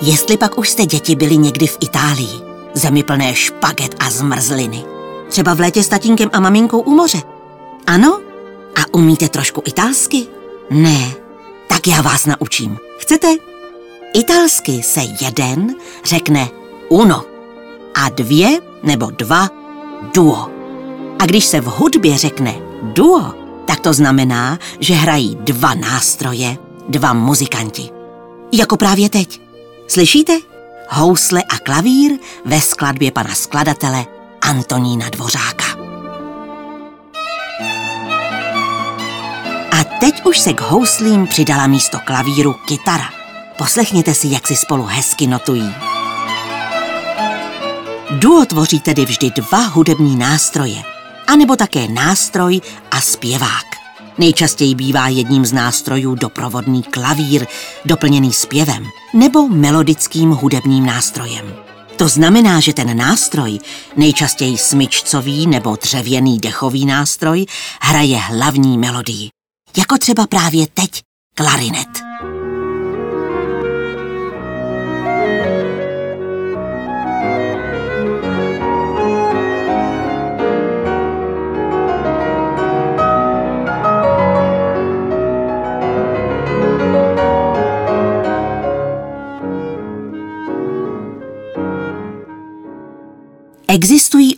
Jestli pak už jste děti byli někdy v Itálii, zemi plné špaget a zmrzliny, třeba v létě s tatínkem a maminkou u moře. Ano? A umíte trošku italsky? Ne. Tak já vás naučím. Chcete? Italsky se jeden řekne uno a dvě nebo dva duo. A když se v hudbě řekne duo, tak to znamená, že hrají dva nástroje, dva muzikanti. Jako právě teď. Slyšíte? Housle a klavír ve skladbě pana skladatele Antonína Dvořáka. A teď už se k houslím přidala místo klavíru kytara. Poslechněte si, jak si spolu hezky notují. Duo tvoří tedy vždy dva hudební nástroje, anebo také nástroj a zpěvák. Nejčastěji bývá jedním z nástrojů doprovodný klavír, doplněný zpěvem, nebo melodickým hudebním nástrojem. To znamená, že ten nástroj, nejčastěji smyčcový nebo dřevěný dechový nástroj, hraje hlavní melodii. Jako třeba právě teď klarinet.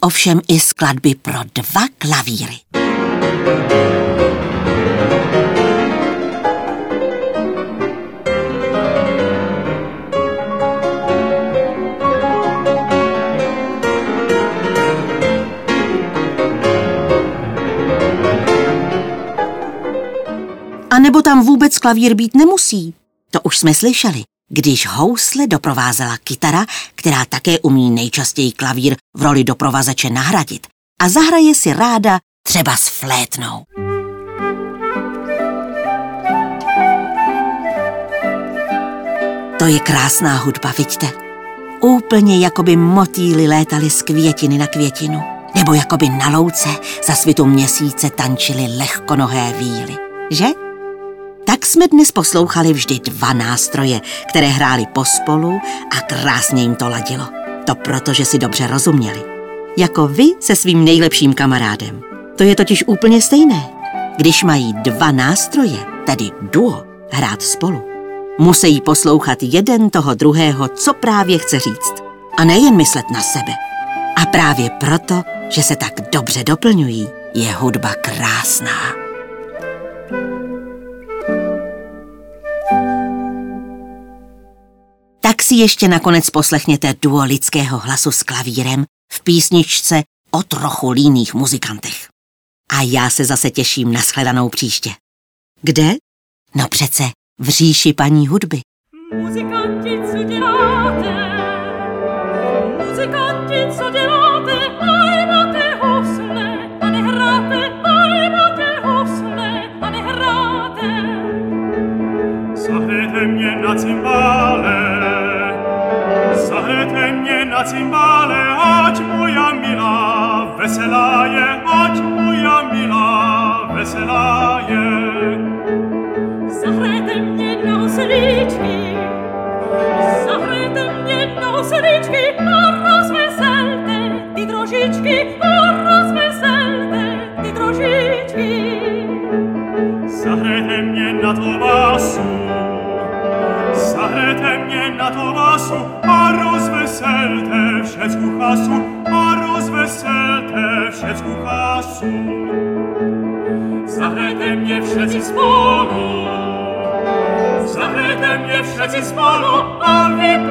Ovšem i skladby pro dva klavíry. A nebo tam vůbec klavír být nemusí. To už jsme slyšeli když housle doprovázela kytara, která také umí nejčastěji klavír v roli doprovazeče nahradit a zahraje si ráda třeba s flétnou. To je krásná hudba, vidíte? Úplně jako by motýly létaly z květiny na květinu. Nebo jako by na louce za svitu měsíce tančily lehkonohé víly. Že? Tak jsme dnes poslouchali vždy dva nástroje, které hráli pospolu a krásně jim to ladilo. To proto, že si dobře rozuměli. Jako vy se svým nejlepším kamarádem. To je totiž úplně stejné. Když mají dva nástroje, tedy duo, hrát spolu, musí poslouchat jeden toho druhého, co právě chce říct. A nejen myslet na sebe. A právě proto, že se tak dobře doplňují, je hudba krásná. Si ještě nakonec poslechněte duo lidského hlasu s klavírem v písničce o trochu líných muzikantech. A já se zase těším na shledanou příště. Kde? No přece v říši paní hudby. Muzikanti, co děláte? Muzikanti, co děláte? Aj máte hosle a nehráte, aj máte hosle a nehráte. Zahrajte mě na cymbále, na cymbále, ať moja milá veselá je, ať moja milá veselá je. Zahrajte mě na hoselíčky, zahrajte mě na hoselíčky a rozveselte ty drožičky a rozveselte ty drožičky. Zahrajte mě na to vasu, Zarete mnie na Tomasu, a rozweselte wszecku hasu, a rozweselte wszecku hasu. Zarete mnie wszedzi z polu, zarete mnie wszedzi z polu, a wy